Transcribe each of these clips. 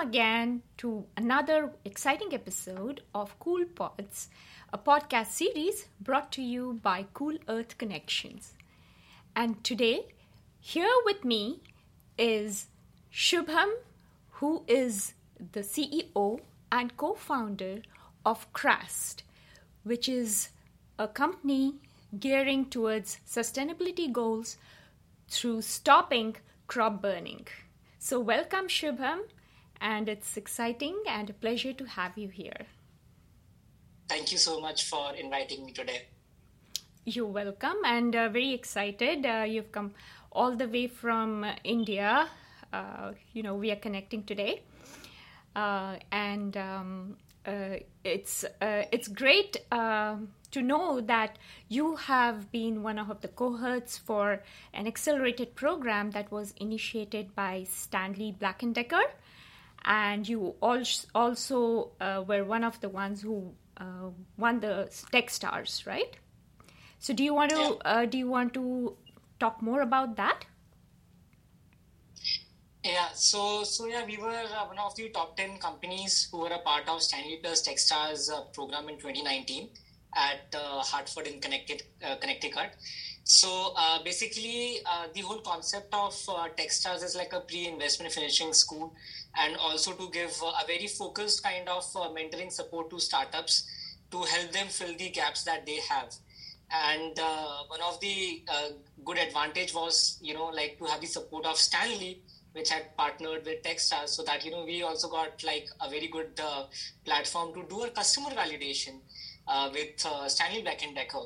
Welcome again to another exciting episode of Koolpods, a podcast series brought to you by Cool Earth Connections. And today, here with me is Shubham, who is the CEO and co founder of Craste, which is a company gearing towards sustainability goals through stopping crop burning. So, welcome, Shubham, and it's exciting and a pleasure to have you here. Thank you so much for inviting me today. You're welcome, and uh, very excited. Uh, you've come all the way from India. Uh, you know, we are connecting today, uh, and um, uh, it's uh, it's great um, to know that you have been one of the cohorts for an accelerated program that was initiated by Stanley Black and Decker, and you also uh, were one of the ones who uh, won the Tech Stars, right? So, do you want to uh, do you want to talk more about that? Yeah, so so yeah, we were uh, one of the top ten companies who were a part of Stanley Plus TechStars uh, program in 2019 at uh, Hartford in Connecticut. Uh, Connecticut. So uh, basically, uh, the whole concept of TechStars is like a pre-investment finishing school, and also to give a very focused kind of mentoring support to startups to help them fill the gaps that they have and uh, one of the uh, good advantage was you know like to have the support of stanley which had partnered with Techstars, so that you know we also got like a very good uh, platform to do our customer validation uh, with uh, Stanley Black and Decker.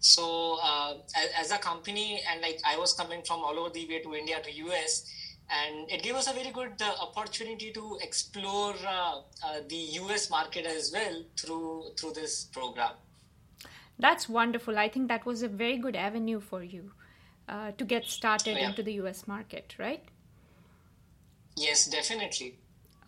So uh, as, as, a company, and like I was coming from all over the way to India to US, and it gave us a very good uh, opportunity to explore uh, the US market as well through through this program. That's wonderful. I think that was a very good avenue for you to get started yeah. into the US market, right? Yes, definitely.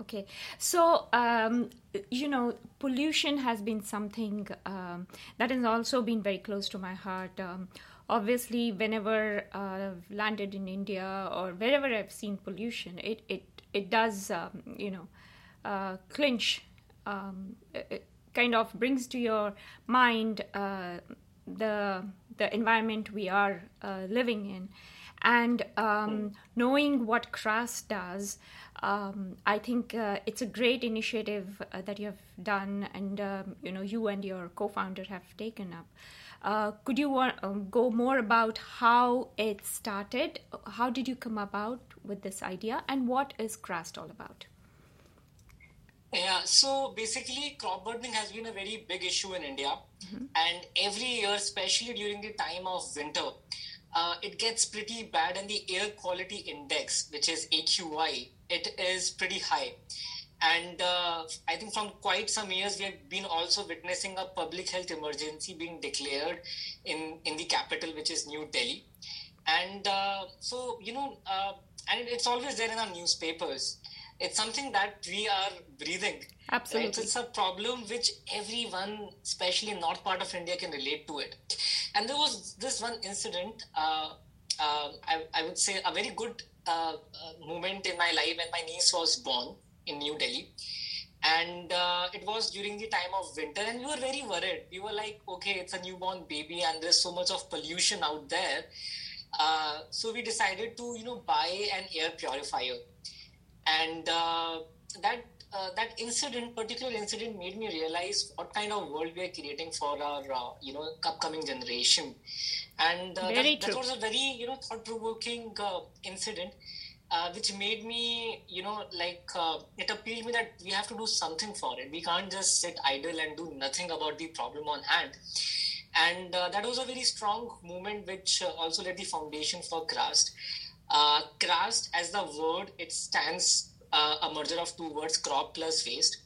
Okay, so um, you know, pollution has been something um, that has also been very close to my heart. Um, obviously, whenever uh, I've landed in India or wherever I've seen pollution, it it it does um, you know uh, clinch. Um, it kind of brings to your mind uh, the the environment we are uh, living in and um, knowing what Craste does, um, I think uh, it's a great initiative uh, that you have done, and um, you know you and your co-founder have taken up. Uh, could you want, um, go more about how it started? How did you come about with this idea, and what is Craste all about? Yeah, so basically, crop burning has been a very big issue in India, mm-hmm. and every year, especially during the time of winter, uh, it gets pretty bad and the air quality index which is aqi it is pretty high and uh, i think from quite some years we have been also witnessing a public health emergency being declared in in the capital which is new delhi. And uh, so you know uh, and it's always there in our newspapers. It's something that we are breathing absolutely. right? it's a problem which everyone especially in north part of india can relate to it. And there was this one incident uh, uh, I, I, would say a very good uh, uh moment in my life when my niece was born in new delhi. And uh, it was during the time of winter and we were very worried. We were like okay it's a newborn baby and there's so much of pollution out there. Uh, so we decided to you know buy an air purifier. And uh, that uh, that incident, particular incident, made me realize what kind of world we are creating for our, uh, you know, upcoming generation. And uh, that, that, was a very, you know, thought-provoking uh, incident, uh, which made me, you know, like it appealed me that we have to do something for it. We can't just sit idle and do nothing about the problem on hand. And that was a very strong movement, which also laid the foundation for Craste. Uh, Craste, as the word, it stands uh, a merger of two words, crop plus waste.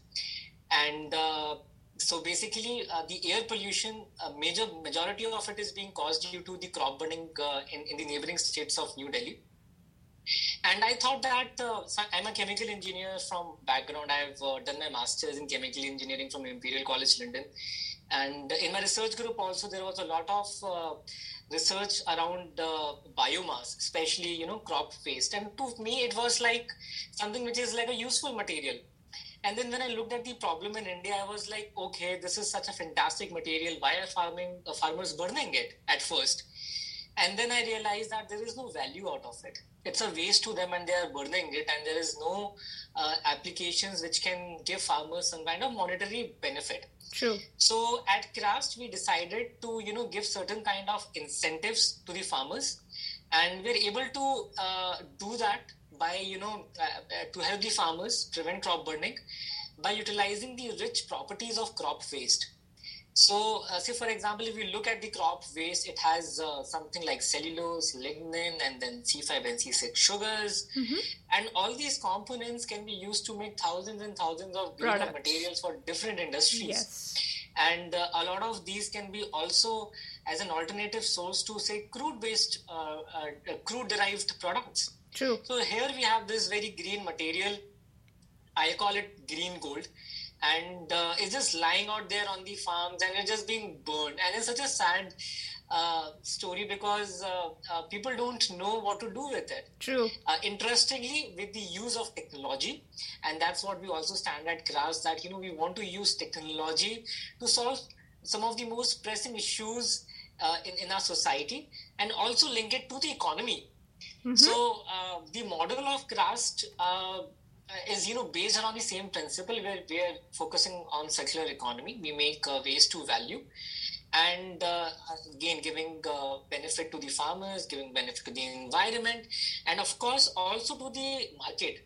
And uh, so basically, uh, the air pollution, a major majority of it is being caused due to the crop burning uh, in, in the neighboring states of New Delhi. And I thought that uh, I'm a chemical engineer from background. I've uh, done my master's in chemical engineering from Imperial College London. And in my research group also, there was a lot of uh, research around uh, biomass, especially, you know, crop waste. And to me, it was like something which is like a useful material. And then when I looked at the problem in India, I was like, okay, this is such a fantastic material. Why are farming uh, farmers burning it at first? And then I realized that there is no value out of it. It's a waste to them and they are burning it, and there is no uh, applications which can give farmers some kind of monetary benefit. True. So at Craste, we decided to, you know, give certain kind of incentives to the farmers. And we're able to uh, do that by, you know, uh, uh to help the farmers prevent crop burning by utilizing the rich properties of crop waste. So, uh, say for example, if you look at the crop waste, it has uh, something like cellulose, lignin, and then C5 and C6 sugars. Mm-hmm. And all these components can be used to make thousands and thousands of materials for different industries. Yes. And uh, a lot of these can be also as an alternative source to, say, crude based, uh, uh, crude derived products. True. So, here we have this very green material. I call it green gold and uh, it's just lying out there on the farms and it's just being burned and it's such a sad uh, story because uh, uh people don't know what to do with it. True. Uh, interestingly, with the use of technology, and that's what we also stand at Craste that you know we want to use technology to solve some of the most pressing issues uh, in in our society, and also link it to the economy. Mm-hmm. So the model of uh, is you know based around the same principle where we are focusing on circular economy we make uh, waste to value. And uh, again giving uh, benefit to the farmers giving benefit to the environment and of course also to the market.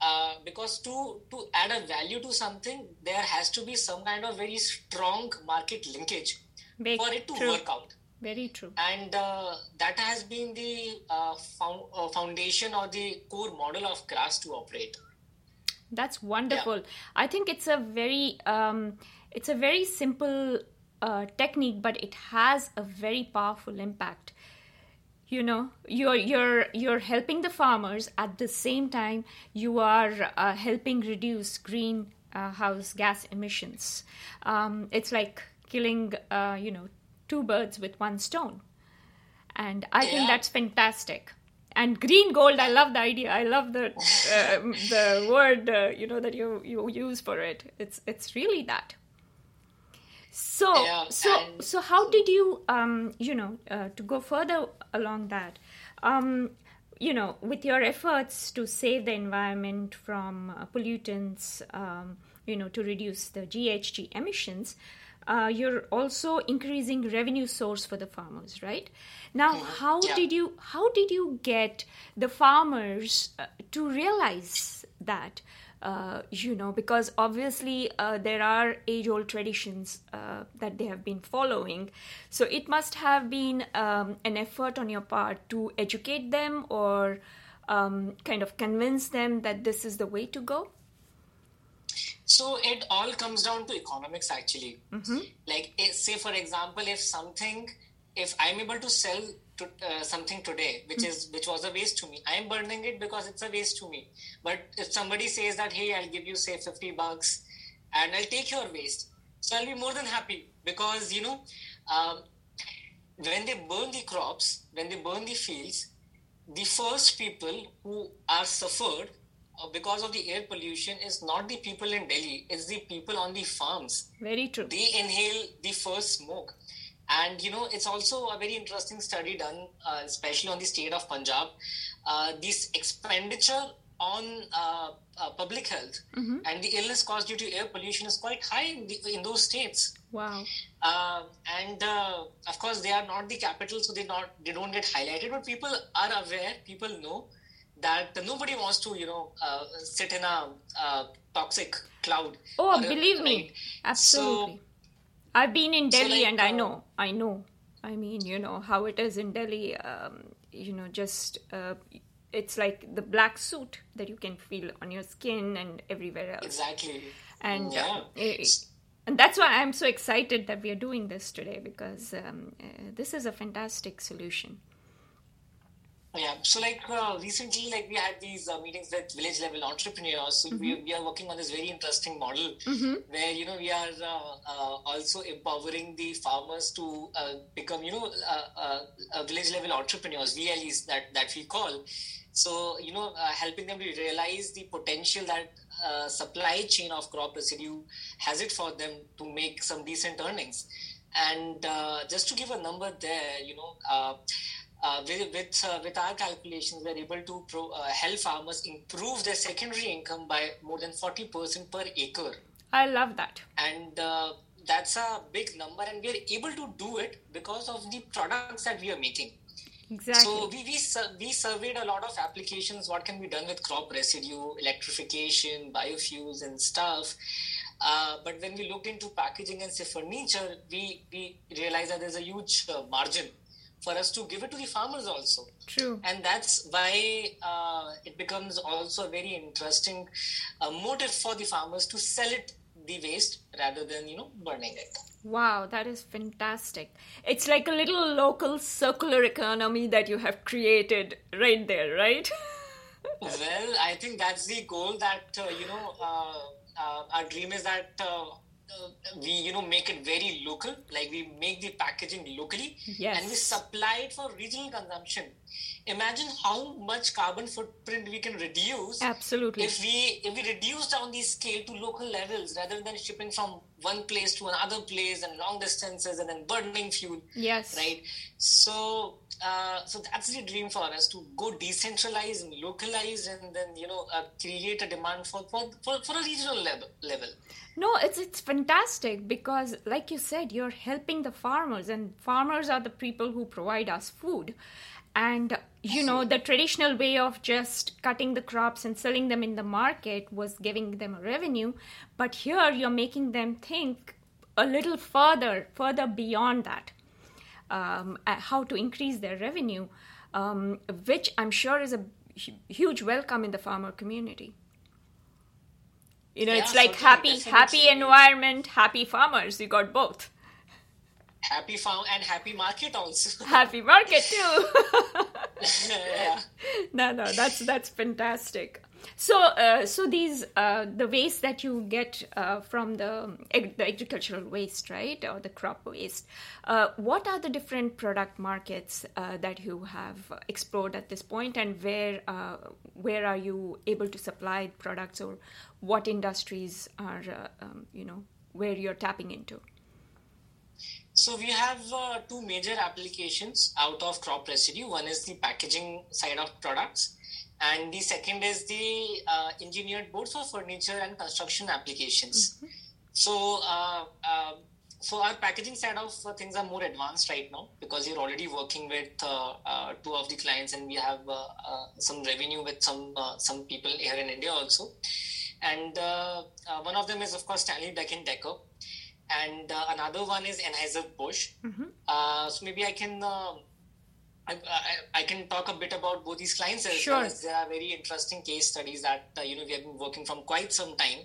Uh, because to to add a value to something there has to be some kind of very strong market linkage Make for it to true. work out very true. And uh, that has been the uh, found, uh, foundation or the core model of Craste to operate. That's wonderful. Yeah. I think it's a very um, it's a very simple uh, technique, but it has a very powerful impact. You know, you're you're you're helping the farmers at the same time you are uh, helping reduce greenhouse gas emissions. Um, it's like killing, uh, you know, two birds with one stone. And I yeah. think that's fantastic. And green gold, I love the idea. I love the uh, the word uh, you know that you you use for it. It's it's really that. So yeah, so so how did you um you know uh, to go further along that um you know with your efforts to save the environment from uh, pollutants um, you know to reduce the GHG emissions uh, you're also increasing revenue source for the farmers right now mm-hmm. how yeah. did you how did you get the farmers uh, to realize that uh, you know because obviously uh, there are age old traditions uh, that they have been following so it must have been um, an effort on your part to educate them or um, kind of convince them that this is the way to go so it all comes down to economics, actually. Mm-hmm. Like, eh, say for example, if something, if I'm able to sell to, uh, something today, which mm-hmm. is which was a waste to me, I'm burning it because it's a waste to me. But if somebody says that, hey, I'll give you say fifty bucks, and I'll take your waste, so I'll be more than happy because you know, um, when they burn the crops, when they burn the fields, the first people who are suffered because of the air pollution is not the people in Delhi, it's the people on the farms. Very true. They inhale the first smoke. And you know, it's also a very interesting study done, uh, especially on the state of Punjab. Uh, this expenditure on uh, uh public health mm-hmm. and the illness caused due to air pollution is quite high in, the, in those states. Wow. Uh, and of course, they are not the capital, so they not they don't get highlighted. But people are aware. People know that nobody wants to, you know, uh, sit in a uh, toxic cloud. Oh, believe a, me, absolutely. So, I've been in Delhi so like, and I uh, know, I know. I mean, you know how it is in Delhi. Um, you know, just uh, it's like the black suit that you can feel on your skin and everywhere else. Exactly. And yeah. It, and that's why I'm so excited that we are doing this today because um, uh, this is a fantastic solution. Yeah, so like uh, recently, like we had these uh, meetings with village level entrepreneurs. So mm-hmm. we, we are working on this very interesting model mm-hmm. where you know we are uh, uh also empowering the farmers to uh, become you know uh, village level entrepreneurs, VLEs that that we call. So you know helping them to realize the potential that supply chain of crop residue has it for them to make some decent earnings. And just to give a number there, you know uh, with with, uh, with, our calculations, we're able to pro, uh, help farmers improve their secondary income by more than 40% per acre. I love that. And uh, that's a big number, and we're able to do it because of the products that we are making. Exactly. So we, we, we surveyed a lot of applications, what can be done with crop residue, electrification, biofuels, and stuff. Uh, but when we looked into packaging and say furniture, we, we realized that there's a huge uh, margin for us to give it to the farmers also. True. And that's why uh, it becomes also a very interesting uh, motive for the farmers to sell it the waste rather than you know burning it. Wow, that is fantastic. It's like a little local circular economy that you have created right there, right? well, I think that's the goal that uh, you know uh, uh, our dream is that uh, we you know make it very local. Like we make the packaging locally. Yes. and we supply it for regional consumption imagine how much carbon footprint we can reduce absolutely. if we if we reduce down the scale to local levels rather than shipping from one place to another place and long distances and then burning fuel yes. right? So uh, so that's the dream for us to go decentralize and localize and then you know uh, create a demand for, for for, for a regional level level. No it's it's fantastic because like you said you're helping the farmers and farmers are the people who provide us food and you know the traditional way of just cutting the crops and selling them in the market was giving them a revenue. But here you're making them think a little further further beyond that um, how to increase their revenue um, which i'm sure is a huge welcome in the farmer community. You know yeah, it's like happy happy environment happy farmers. You got both happy farm and happy market also. Happy market too. Yeah. no no that's that's fantastic. So uh, so these uh, the waste that you get uh, from the, the agricultural waste right or the crop waste uh, what are the different product markets uh, that you have explored at this point and where uh, where are you able to supply products or what industries are um, you know where you're tapping into so we have uh, two major applications out of crop residue. One is the packaging side of products, and the second is the uh, engineered boards for furniture and construction applications. Mm-hmm. So, uh, um, so our packaging side of things are more advanced right now because we're already working with uh, uh, two of the clients, and we have uh, some revenue with some some people here in India also. And one of them is, of course, Stanley Black and Decker and uh, another one is Anheuser Busch. Mm-hmm. Uh, so maybe I can uh, I, I, I, can talk a bit about both these clients as sure. well as there are very interesting case studies that uh, you know we have been working from quite some time.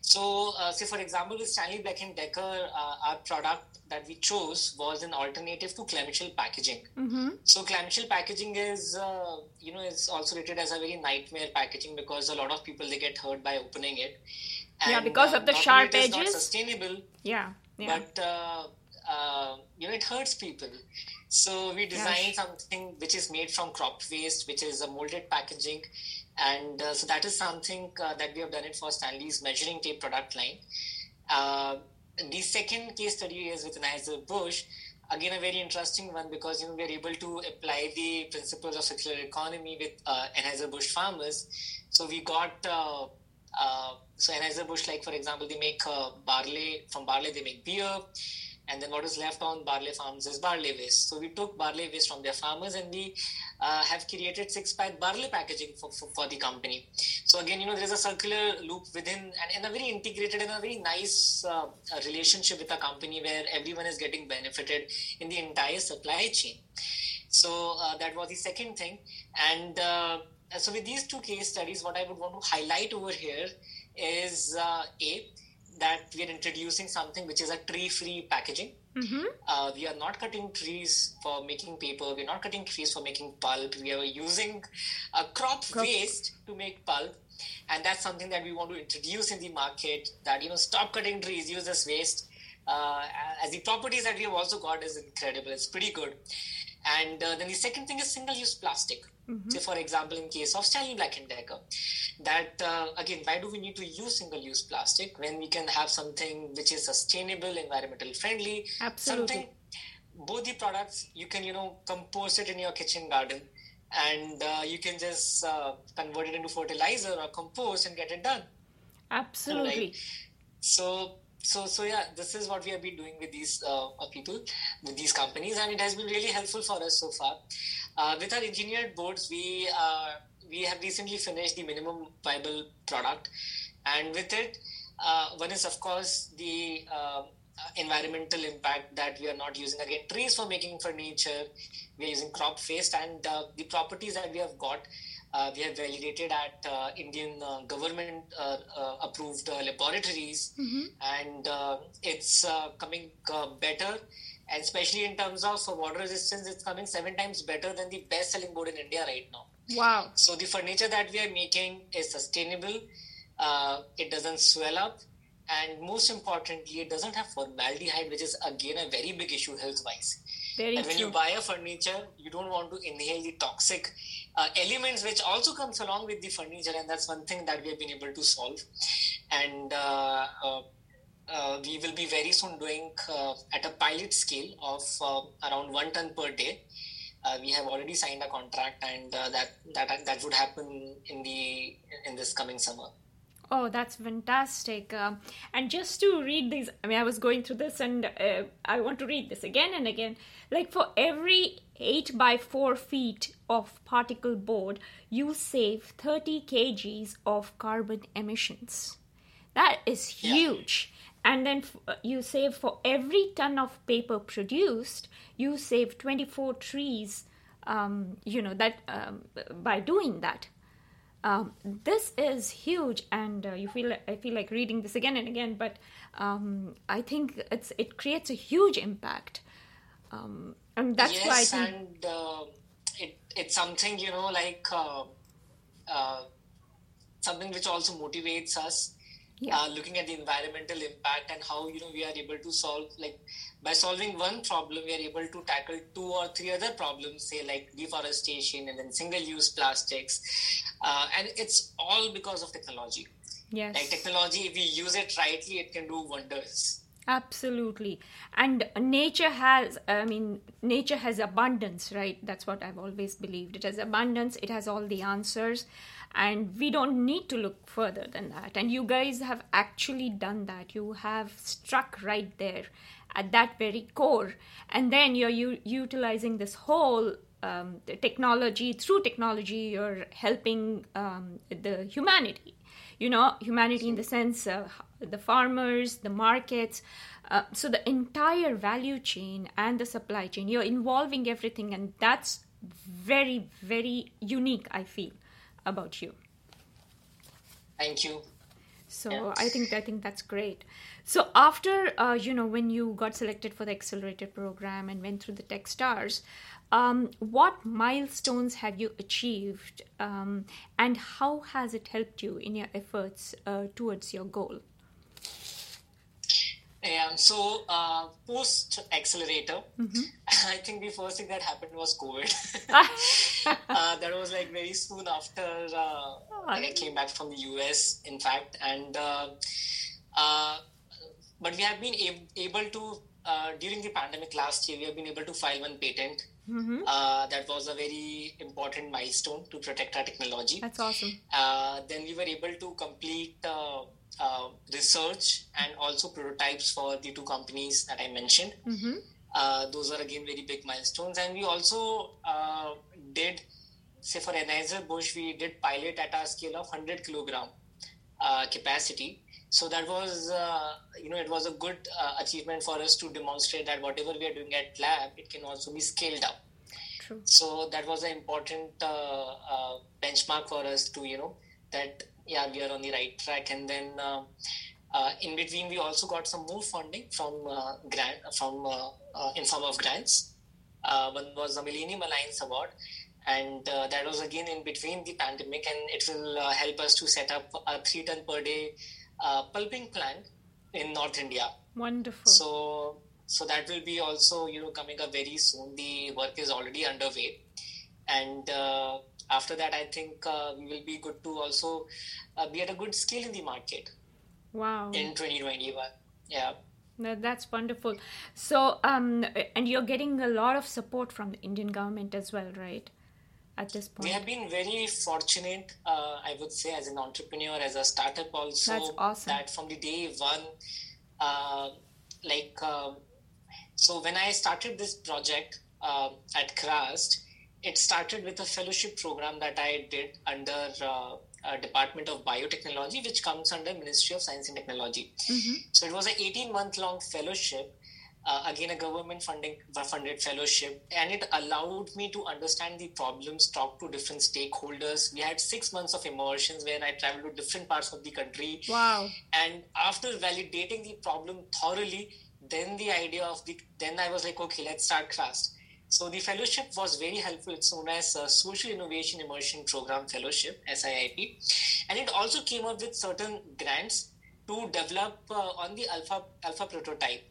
So, uh, say for example, with Stanley Black and Decker, uh, our product that we chose was an alternative to clamshell packaging. Mm-hmm. So, clamshell packaging is, you know, is also rated as a very nightmare packaging because a lot of people they get hurt by opening it. And, yeah, because of the uh, sharp edges. Not sustainable. Yeah, yeah. But uh, uh, you know, it hurts people. So we designed yeah. something which is made from crop waste, which is a molded packaging, and uh, so that is something uh, that we have done it for Stanley's measuring tape product line. Uh, the second case study is with Anheuser Busch. Again, a very interesting one because you know we are able to apply the principles of circular economy with Anheuser Busch farmers. So we got uh, so Anheuser-Busch, like for example, they make uh, barley, from barley they make beer, and then what is left on barley farms is barley waste. So we took barley waste from their farmers and we uh, have created six-pack barley packaging for, for, for, the company. So again, you know, there's a circular loop within and, and a very integrated and a very nice uh, relationship with a company where everyone is getting benefited in the entire supply chain. So uh, that was the second thing. And uh, so with these two case studies, what I would want to highlight over here is uh, a that we are introducing something which is a tree-free packaging. Mm-hmm. Uh, we are not cutting trees for making paper. We're not cutting trees for making pulp. We are using uh, crop, crop waste to make pulp, and that's something that we want to introduce in the market. That you know, stop cutting trees, use this waste. Uh, as the properties that we have also got is incredible. It's pretty good. And uh, then the second thing is single-use plastic. Mm-hmm. Say, for example, in case of Stanley Black & Decker, that uh, again, why do we need to use single-use plastic when we can have something which is sustainable, environmental friendly, Absolutely. something both the products you can you know compose it in your kitchen garden and uh, you can just uh, convert it into fertilizer or compost and get it done absolutely right? so so so yeah this is what we have been doing with these uh, uh, people with these companies and it has been really helpful for us so far. Uh, with our engineered boards we uh, we have recently finished the minimum viable product. And with it uh, one is of course the uh, environmental impact that we are not using. Again trees for making furniture we are using crop waste and the properties that we have got we have validated at uh, Indian uh, government uh, uh, approved uh, laboratories, mm-hmm. and it's coming better. And especially in terms of water resistance, it's coming seven times better than the best selling board in India right now. Wow. So the furniture that we are making is sustainable. it doesn't swell up and most importantly it doesn't have formaldehyde which is again a very big issue health wise very and when true. you buy a furniture you don't want to inhale the toxic uh, elements which also comes along with the furniture and that's one thing that we have been able to solve. And uh, uh, uh we will be very soon doing uh, at a pilot scale of uh, around one ton per day. We have already signed a contract and that that that would happen in the in this coming summer Oh, that's fantastic. Um, and just to read these, I mean, I was going through this and uh, I want to read this again and again. Like for every 8 by 4 feet of particle board, you save 30 kgs of carbon emissions. That is huge. Yeah. And then f- uh, you save for every ton of paper produced, you save 24 trees. Um, you know that um, by doing that um, this is huge, and uh, you feel I feel like reading this again and again, but um, I think it's it creates a huge impact, um, and that's yes, why I think. and uh, it, it's something you know like uh, uh something which also motivates us yeah. uh, looking at the environmental impact and how you know we are able to solve like by solving one problem we are able to tackle two or three other problems say like deforestation and then single use plastics. Uh, and it's all because of technology. Yes. Like technology if we use it rightly it can do wonders. Absolutely. And nature has i mean nature has abundance right? That's what i've always believed. It has abundance it has all the answers and we don't need to look further than that. And you guys have actually done that. You have struck right there at that very core. And then you're u- utilizing this whole um, technology through technology you're helping um, the humanity. You know humanity in the sense of the farmers the markets uh, so the entire value chain and the supply chain. You're involving everything and that's very very unique i feel about you. Thank you. So. I think I think that's great. So after uh, you know when you got selected for the accelerated program and went through the TechStars, um, what milestones have you achieved, um, and how has it helped you in your efforts uh, towards your goal? So uh, post accelerator, mm-hmm. I think the first thing that happened was COVID. uh, that was like very soon after uh, like I came back from the US, in fact, and uh, uh, but we have been ab- able to uh, during the pandemic last year, we have been able to file one patent. Mm-hmm. that was a very important milestone to protect our technology. That's awesome. then we were able to complete uh, research and also prototypes for the two companies that I mentioned. Mm-hmm. Uh, those are again very big milestones. And we also uh, did, say for Anheuser-Busch, we did pilot at a scale of 100 kilogram uh, capacity. So that was, uh, you know, it was a good uh, achievement for us to demonstrate that whatever we are doing at lab, it can also be scaled up. True. So that was an important benchmark for us to, you know, that yeah we are on the right track and then uh, Uh, in between, we also got some more funding from uh, grant from uh, uh, in form of grants. Uh, one was the Millennium Alliance Award, and that was again in between the pandemic, and it will help us to set up a three ton per day pulping plant in North India. Wonderful. So so that will be also you know coming up very soon. The work is already underway, and uh, after that, I think uh, we will be good to also uh, be at a good scale in the market. Wow. In 2021. Yeah. That's wonderful. So, um, and you're getting a lot of support from the Indian government as well, right? At this point, we have been very fortunate. Uh, I would say, as an entrepreneur, as a startup, also. That's awesome. That from the day one, uh, like, um, so when I started this project uh, at Craste, it started with a fellowship program that I did under uh, uh, Department of Biotechnology, which comes under Ministry of Science and Technology. Mm-hmm. So it was an 18 month long fellowship. Uh, again, a government funding funded fellowship, and it allowed me to understand the problems, talk to different stakeholders. We had six months of immersions where I traveled to different parts of the country. Wow! And after validating the problem thoroughly, then the idea of the then I was like, okay, let's start Craste. So the fellowship was very helpful. It's known as a Social Innovation Immersion Program Fellowship, SIIP. And it also came up with certain grants to develop uh, on the alpha alpha prototype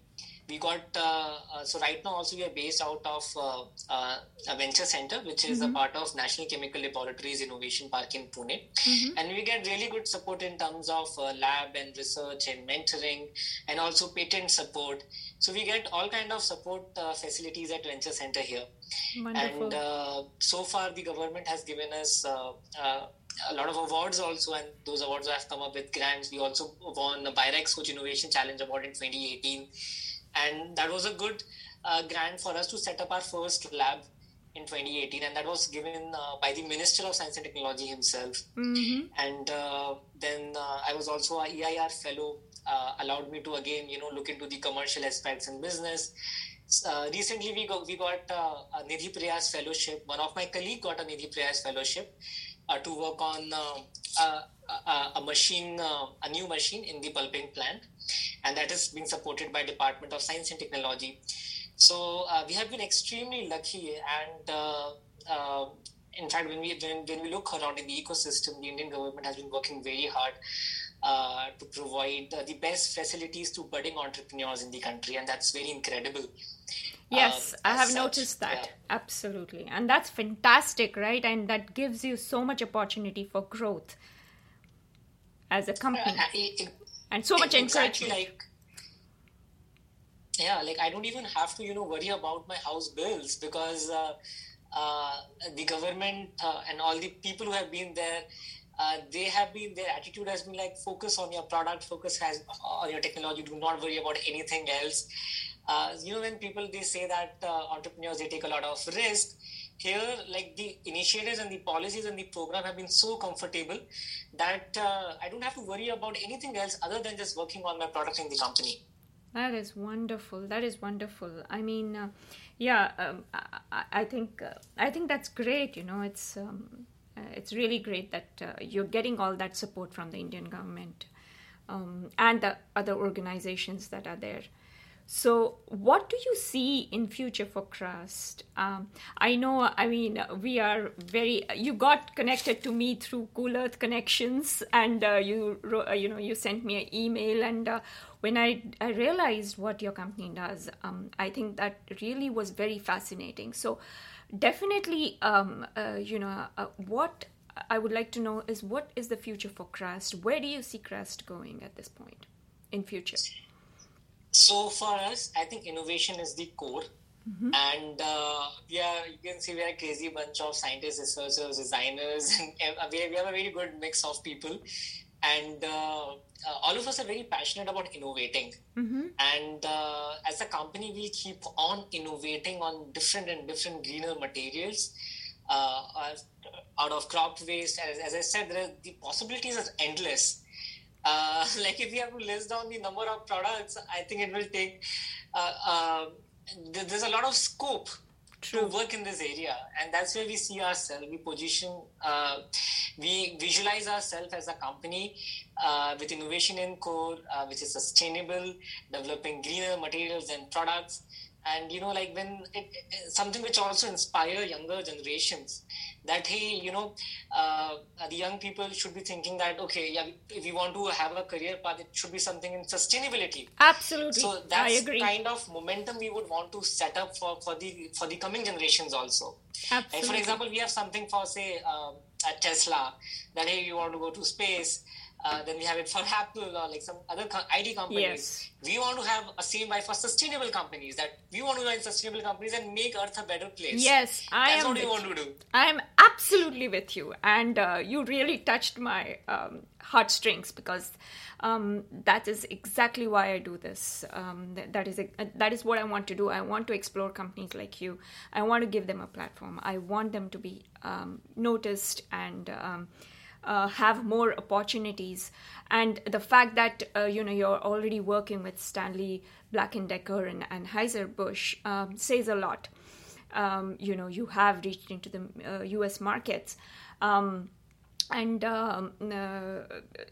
we got uh, uh, so right now also we are based out of uh, uh a venture center which is mm-hmm. a part of national chemical laboratories innovation park in pune mm-hmm. and we get really good support in terms of uh, lab and research and mentoring and also patent support so we get all kind of support uh, facilities at venture center here Wonderful. and so far the government has given us a lot of awards also, and those awards have come up with grants. We also won the Birex Coach Innovation Challenge Award in 2018 and that was a good uh, grant for us to set up our first lab in 2018 and that was given uh, by the minister of science and technology himself. Mm-hmm. and uh, then uh, i was also a eir fellow uh, allowed me to again you know look into the commercial aspects and business. Uh, recently we got, we got a nidhi prayas fellowship. One of my colleague got a nidhi prayas fellowship to work on a, a, machine, uh, a new machine in the pulping plant, and that is being supported by Department of Science and Technology. So uh, we have been extremely lucky, and uh, uh, in fact, when we when, when we look around in the ecosystem, the Indian government has been working very hard. Uh, to provide uh, the best facilities to budding entrepreneurs in the country, and that's very incredible. Yes, I have such, noticed that. Yeah. Absolutely. And that's fantastic, right? And that gives you so much opportunity for growth as a company it, and so much exactly encouragement. like yeah like i don't even have to you know worry about my house bills because uh, uh, the government uh, and all the people who have been there uh, they have been their attitude has been like focus on your product focus has on your technology do not worry about anything else. Uh, you know when people they say that entrepreneurs they take a lot of risk here like the initiatives and the policies and the program have been so comfortable that uh, i don't have to worry about anything else other than just working on my product in the company. That is wonderful. That is wonderful. I mean uh, yeah um, I, I, think uh, i think that's great you know it's um, uh, it's really great that uh, you're getting all that support from the indian government um, and the other organizations that are there so, what do you see in future for Craste? Um, I know, I mean, we are very. You got connected to me through Cool Earth Connections, and uh, you, uh, you know, you sent me an email, and uh, when I, I realized what your company does, um, I think that really was very fascinating. So, definitely, um, uh, you know, uh, what I would like to know is what is the future for Craste? Where do you see Craste going at this point in future? So for us, I think innovation is the core. Mm-hmm. And uh, yeah, you can see we're a crazy bunch of scientists, researchers, designers, and we have a very good mix of people. And uh, uh, all of us are very passionate about innovating. Mm-hmm. And uh, as a company, we keep on innovating on different and different greener materials. Uh, out of crop waste, as, as I said, the possibilities are endless uh, like if we have to list down the number of products, I think it will take. Uh, uh, there's a lot of scope True. to work in this area and that's where we see ourselves we position uh, we visualize ourselves as a company uh, with innovation in core uh, which is sustainable developing greener materials and products and you know like when it, something which also inspire younger generations that hey you know uh, the young people should be thinking that okay yeah if we want to have a career path it should be something in sustainability. Absolutely. So that's kind of momentum we would want to set up for for the for the coming generations also. Absolutely. Like for example we have something for say uh, at tesla that hey you want to go to space uh, then we have it for Apple or like some other IT companies. Yes. We want to have a same vibe for sustainable companies that we want to join sustainable companies and make Earth a better place. Yes, I That's am. what we want to do. I am absolutely with you, and uh, you really touched my um, heartstrings because um, that is exactly why I do this. Um, that, that is a, that is what I want to do. I want to explore companies like you. I want to give them a platform. I want them to be um, noticed and um, uh, have more opportunities. And the fact that uh, you know you're already working with stanley black and decker and, and Anheuser-Busch um, says a lot. Um, you know you have reached into the uh, us markets. Um, and um, uh,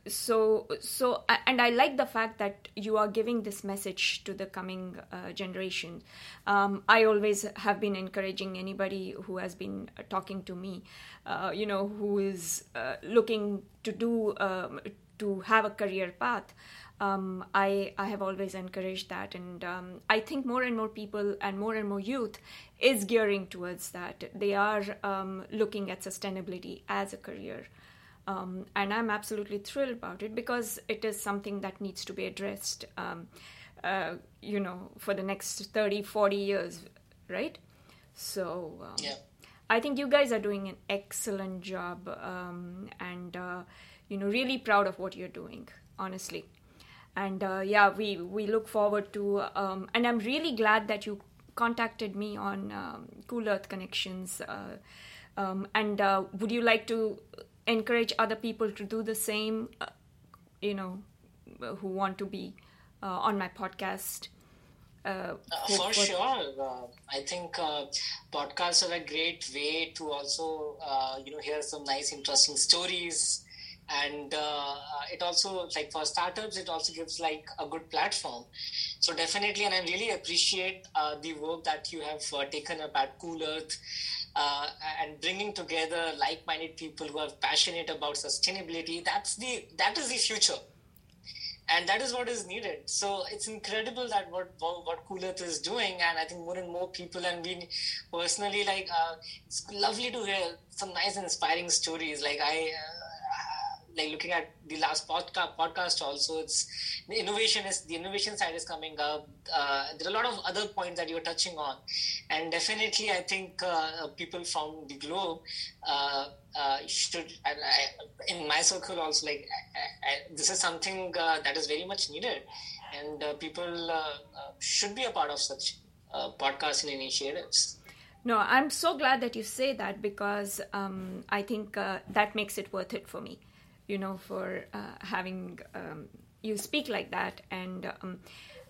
so so and i like the fact that you are giving this message to the coming uh, generation. Um, i always have been encouraging anybody who has been talking to me uh, you know who is uh, looking to do um, to have a career path. Um, I, I have always encouraged that. And um, i think more and more people and more and more youth is gearing towards that. They are um, looking at sustainability as a career um, and I'm absolutely thrilled about it because it is something that needs to be addressed, um, uh, you know, for the next 30, 40 years, right? So um, yeah. I think you guys are doing an excellent job um, and, uh, you know, really proud of what you're doing, honestly. And uh, yeah, we, we look forward to, um, and I'm really glad that you contacted me on um, Cool Earth Connections. Uh, um, and uh, would you like to encourage other people to do the same, uh, you know, who want to be uh, on my podcast. Uh, uh for, for sure, uh, I think uh, podcasts are a great way to also, you know, hear some nice, interesting stories, and it also, like for startups, it also gives like a good platform. So definitely, and I really appreciate the work that you have taken up at Cool Earth uh, and bringing together like-minded people who are passionate about sustainability that's the that is the future. And that is what is needed. So it's incredible that what what cool earth is doing and i think more and more people and we personally like uh, it's lovely to hear some nice inspiring stories. Like i uh, like looking at the last podcast podcast also it's the innovation is the innovation side is coming up. Uh, there are a lot of other points that you're touching on. And definitely i think uh, people from the globe uh, uh should I, in my circle also like I, I, this is something uh, that is very much needed. And uh, people should be a part of such podcasts and initiatives. No, I'm so glad that you say that because um, I think uh, that makes it worth it for me you know, for uh, having um, you speak like that. And um,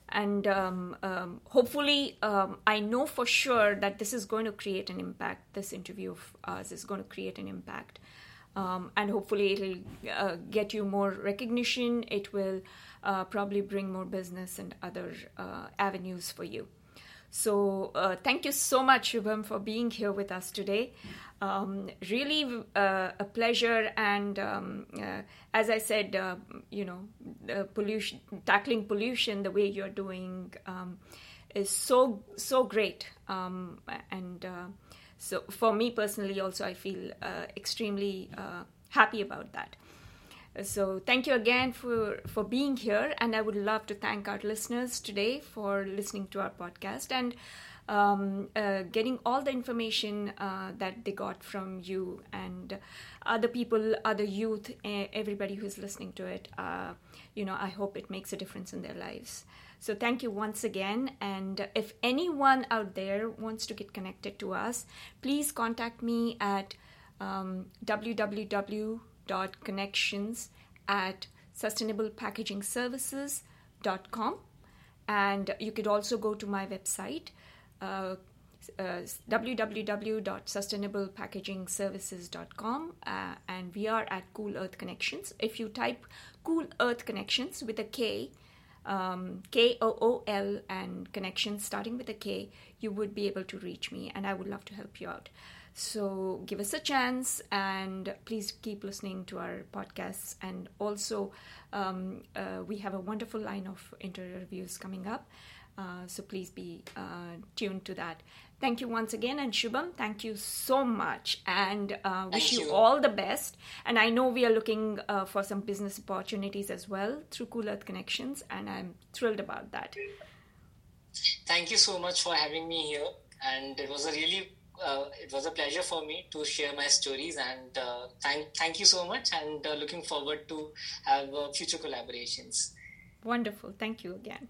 and um, um hopefully, um, I know for sure that this is going to create an impact. This interview of us is going to create an impact. Um, and hopefully, it'll uh, get you more recognition. It will uh, probably bring more business and other uh, avenues for you. So, uh, thank you so much, Shubham, for being here with us today. Um, really uh, a pleasure, and um, uh, as I said, uh, you know, pollution, tackling pollution the way you're doing um, is so so great, um, and uh, so for me personally, also I feel uh, extremely happy about that. So thank you again for, for being here. And I would love to thank our listeners today for listening to our podcast and um, uh, getting all the information uh, that they got from you and other people, other youth, everybody who's listening to it. Uh, you know, I hope it makes a difference in their lives. So thank you once again. And if anyone out there wants to get connected to us, please contact me at um, www connections at sustainablepackagingservices.com. And you could also go to my website, uh, uh, www.sustainablepackagingservices.com uh, and we are at Cool Earth Connections. If you type Cool Earth Connections with a K, um, K O O L and connections starting with a K, you would be able to reach me and I would love to help you out. So give us a chance and please keep listening to our podcasts. And also, um, uh, we have a wonderful line of interviews coming up. Uh, so please be uh, tuned to that. Thank you once again, and Shubham, thank you so much, and uh, wish you. you. all the best. And I know we are looking uh, for some business opportunities as well through Cool Earth Connections, and I'm thrilled about that. Thank you so much for having me here, and it was a really uh, it was a pleasure for me to share my stories and uh, thank thank you so much and uh, looking forward to have uh, future collaborations. Wonderful. Thank you again